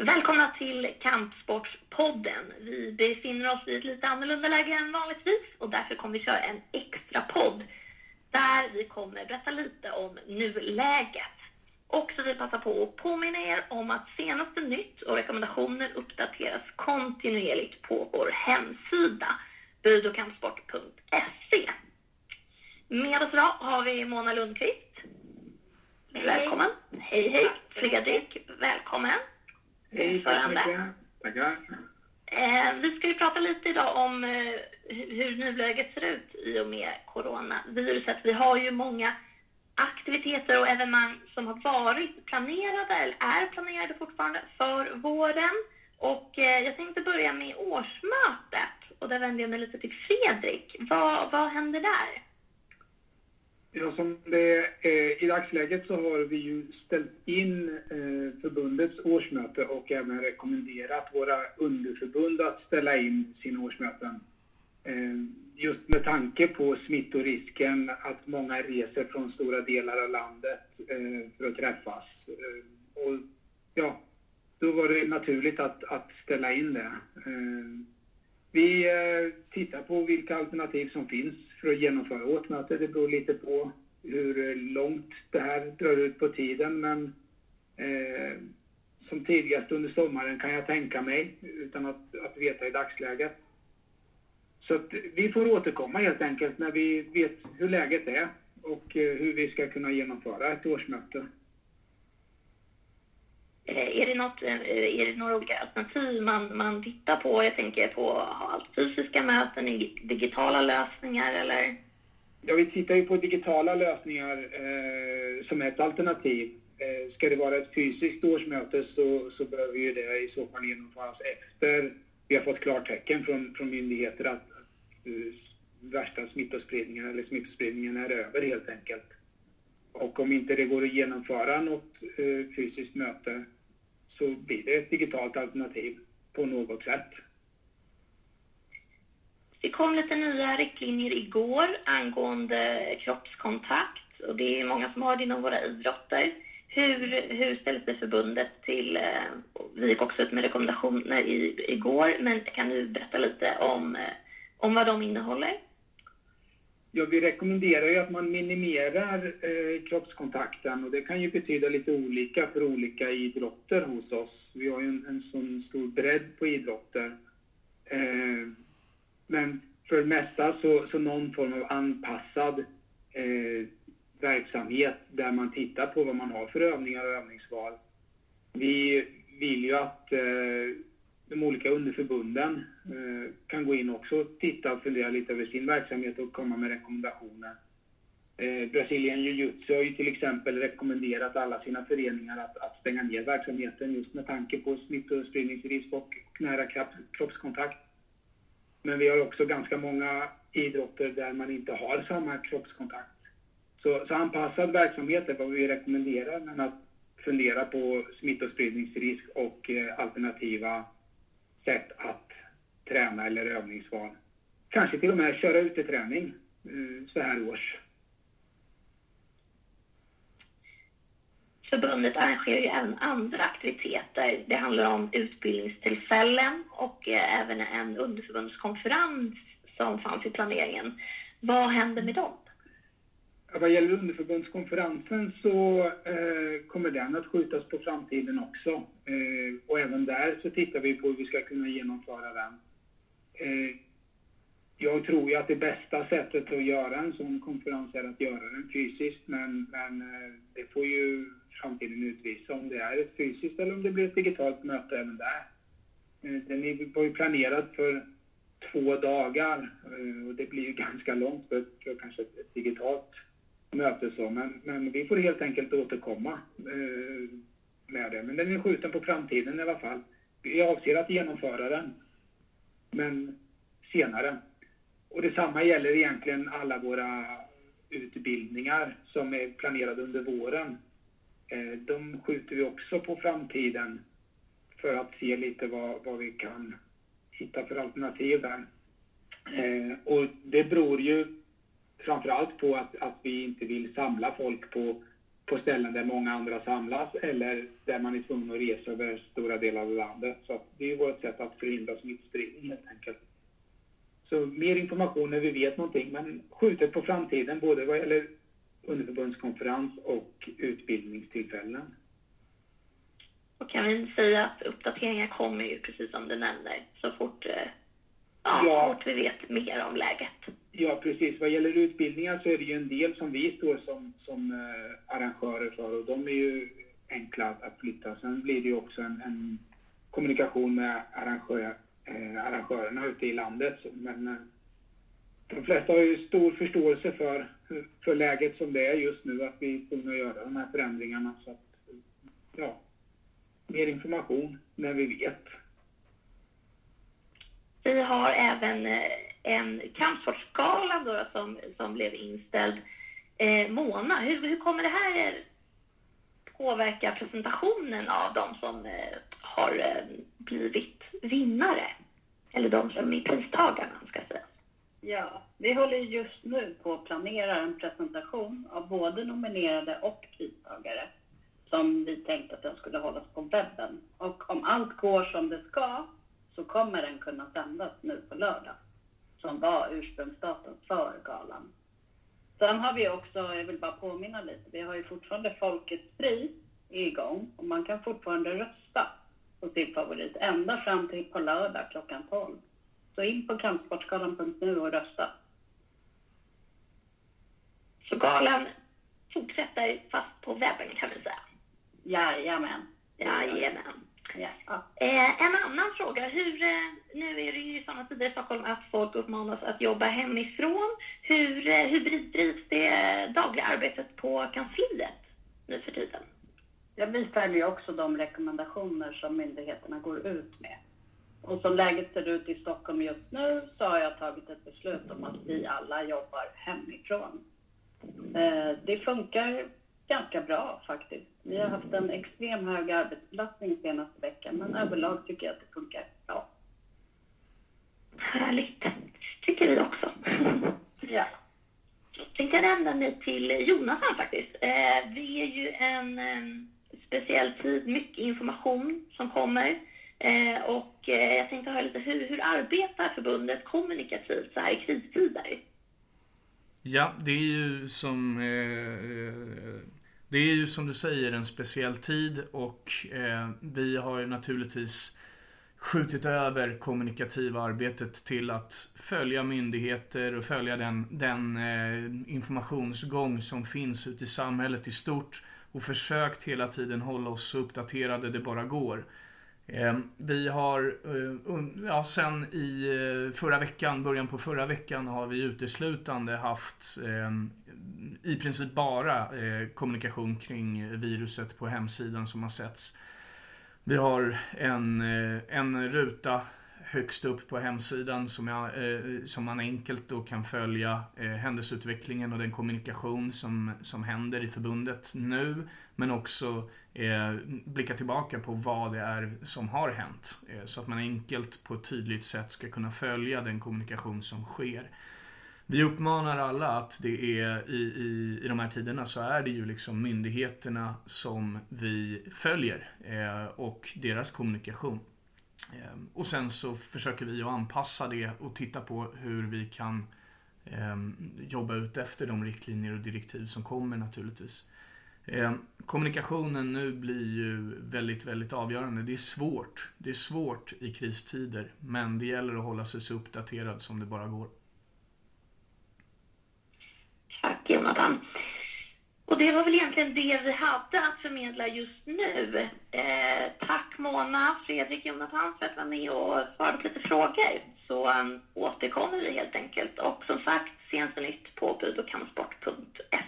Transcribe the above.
Välkomna till Kampsportspodden. Vi befinner oss i ett lite annorlunda läge än vanligtvis och därför kommer vi köra en extra podd där vi kommer berätta lite om nuläget. Och så vi passar på att påminna er om att senaste nytt och rekommendationer uppdateras kontinuerligt på vår hemsida budokampsport.se. Med oss idag har vi Mona Lundqvist. Välkommen. Hej, hej. Fredrik, välkommen. Hej, tack så mycket. Tackar. Eh, vi ska ju prata lite idag om eh, hur nuläget ser ut i och med coronaviruset. Vi har ju många aktiviteter och evenemang som har varit planerade, eller är planerade fortfarande, för våren. Och eh, jag tänkte börja med årsmötet. Och där vänder jag mig lite till Fredrik. Vad, vad händer där? Ja, som det är, I dagsläget så har vi ju ställt in eh, förbundets årsmöte och även rekommenderat våra underförbund att ställa in sina årsmöten. Eh, just med tanke på smittorisken att många reser från stora delar av landet eh, för att träffas. Eh, och ja, då var det naturligt att, att ställa in det. Eh, vi eh, tittar på vilka alternativ som finns för att genomföra årsmötet. Det beror lite på hur långt det här drar ut på tiden men eh, som tidigast under sommaren kan jag tänka mig utan att, att veta i dagsläget. Så att vi får återkomma helt enkelt när vi vet hur läget är och eh, hur vi ska kunna genomföra ett årsmöte. Eh, är det, något, eh, är det några olika alternativ man, man tittar på? Jag tänker på allt fysiska möten, digitala lösningar eller? Ja, vi tittar ju på digitala lösningar eh, som ett alternativ. Eh, ska det vara ett fysiskt årsmöte så, så behöver ju det i så fall genomföras efter vi har fått klartecken från, från myndigheter att, att uh, värsta smittospridningen eller smittospridningen är över helt enkelt. Och om inte det går att genomföra något uh, fysiskt möte så blir det ett digitalt alternativ på något sätt. Det kom lite nya riktlinjer igår angående kroppskontakt och det är många som har det inom våra idrotter. Hur, hur ställer sig förbundet till, eh, vi gick också ut med rekommendationer i, igår, men kan du berätta lite om, eh, om vad de innehåller? Ja, vi rekommenderar ju att man minimerar eh, kroppskontakten och det kan ju betyda lite olika för olika idrotter hos oss. Vi har ju en, en sån stor bredd på idrotter. Eh, men för det mesta så, så någon form av anpassad eh, verksamhet där man tittar på vad man har för övningar och övningsval. Vi vill ju att eh, de olika underförbunden eh, kan gå in också och titta och fundera lite över sin verksamhet och komma med rekommendationer. Eh, Brasilien Jiu-Jitsu har ju till exempel rekommenderat alla sina föreningar att, att stänga ner verksamheten just med tanke på smittospridningsrisk och nära kroppskontakt. Men vi har också ganska många idrotter där man inte har samma kroppskontakt. Så, så anpassad verksamhet är vad vi rekommenderar, men att fundera på smittospridningsrisk och eh, alternativa sätt att träna eller övningsval. Kanske till och med köra uteträning eh, så här års. Förbundet arrangerar ju även andra aktiviteter. Det handlar om utbildningstillfällen och eh, även en underförbundskonferens som fanns i planeringen. Vad händer med dem? Vad gäller underförbundskonferensen så eh, kommer den att skjutas på framtiden också. Eh, och även där så tittar vi på hur vi ska kunna genomföra den. Eh, jag tror ju att det bästa sättet att göra en sån konferens är att göra den fysiskt, men, men eh, det får ju framtiden utvisa om det är ett fysiskt eller om det blir ett digitalt möte även där. Eh, den var ju planerad för två dagar eh, och det blir ju ganska långt för, för kanske ett digitalt möte så, men, men vi får helt enkelt återkomma eh, med det. Men den är skjuten på framtiden i alla fall. Vi avser att genomföra den, men senare. Och detsamma gäller egentligen alla våra utbildningar som är planerade under våren. Eh, de skjuter vi också på framtiden för att se lite vad, vad vi kan hitta för alternativ där. Eh, och det beror ju framförallt på att, att vi inte vill samla folk på på ställen där många andra samlas eller där man är tvungen att resa över stora delar av landet. Så det är vårt sätt att förhindra smittspridning helt enkelt. Så mer information när vi vet någonting, men skjutet på framtiden både vad gäller underförbundskonferens och utbildningstillfällen. Och kan vi säga att uppdateringar kommer ju, precis som du nämner, så fort, eh, ja, ja. fort vi vet mer om läget. Ja, precis. Vad gäller utbildningar så är det ju en del som vi står som, som eh, arrangörer för och de är ju enkla att flytta. Sen blir det ju också en, en kommunikation med arrangör, eh, arrangörerna ute i landet. Men eh, de flesta har ju stor förståelse för, för läget som det är just nu, att vi är tvungna att göra de här förändringarna. Så att, ja, mer information när vi vet. Vi har även eh, en kampsportsgala då, som, som blev inställd. Eh, Mona, hur, hur kommer det här påverka presentationen av de som eh, har eh, blivit vinnare? Eller de som är pristagarna, ska jag säga. Ja, vi håller just nu på att planera en presentation av både nominerade och pristagare som vi tänkte att den skulle hållas på webben. Och om allt går som det ska så kommer den kunna sändas nu på lördag, som var ursprungsdatum för galan. Sen har vi också, jag vill bara påminna lite, vi har ju fortfarande Folkets pris igång och man kan fortfarande rösta på sin favorit ända fram till på lördag klockan 12. Så in på kampsportsgalan.nu och rösta. Så galan fortsätter fast på webben kan vi säga? Jajamän. Jajamän. Ja. Eh, en annan fråga. Hur, eh, nu är det ju i sådana tider i Stockholm att folk uppmanas att jobba hemifrån. Hur, eh, hur drivs det dagliga arbetet på kansliet nu för tiden? Ja, vi följer också de rekommendationer som myndigheterna går ut med. Och som läget ser ut i Stockholm just nu så har jag tagit ett beslut om att vi alla jobbar hemifrån. Det funkar ganska bra faktiskt. Vi har haft en extrem hög arbetsbelastning senaste veckan, men överlag tycker jag att det funkar bra. Härligt. tycker vi också. ja. Jag tänkte vända mig till Jonathan faktiskt. Eh, vi är ju en eh, speciell tid, mycket information som kommer. Eh, och eh, jag tänkte höra lite, hur, hur arbetar förbundet kommunikativt så här i kristider? Ja, det är ju som eh, eh, det är ju som du säger en speciell tid och eh, vi har ju naturligtvis skjutit över kommunikativa arbetet till att följa myndigheter och följa den, den eh, informationsgång som finns ute i samhället i stort och försökt hela tiden hålla oss så uppdaterade det bara går. Ehm, vi har, eh, ja sen i eh, förra veckan, början på förra veckan har vi uteslutande haft ehm, i princip bara eh, kommunikation kring viruset på hemsidan som har setts. Vi har en, en ruta högst upp på hemsidan som, jag, eh, som man enkelt då kan följa eh, händelseutvecklingen och den kommunikation som, som händer i förbundet nu. Men också eh, blicka tillbaka på vad det är som har hänt. Eh, så att man enkelt på ett tydligt sätt ska kunna följa den kommunikation som sker. Vi uppmanar alla att det är i, i, i de här tiderna så är det ju liksom myndigheterna som vi följer eh, och deras kommunikation. Ehm, och sen så försöker vi att anpassa det och titta på hur vi kan ehm, jobba ut efter de riktlinjer och direktiv som kommer naturligtvis. Ehm, kommunikationen nu blir ju väldigt, väldigt avgörande. Det är svårt. Det är svårt i kristider. Men det gäller att hålla sig så uppdaterad som det bara går. Tack Jonathan. Och det var väl egentligen det vi hade att förmedla just nu. Eh, tack Mona, Fredrik, Jonathan för att vara med och svara på lite frågor. Så um, återkommer vi helt enkelt. Och som sagt, senaste nytt på budokampsport.se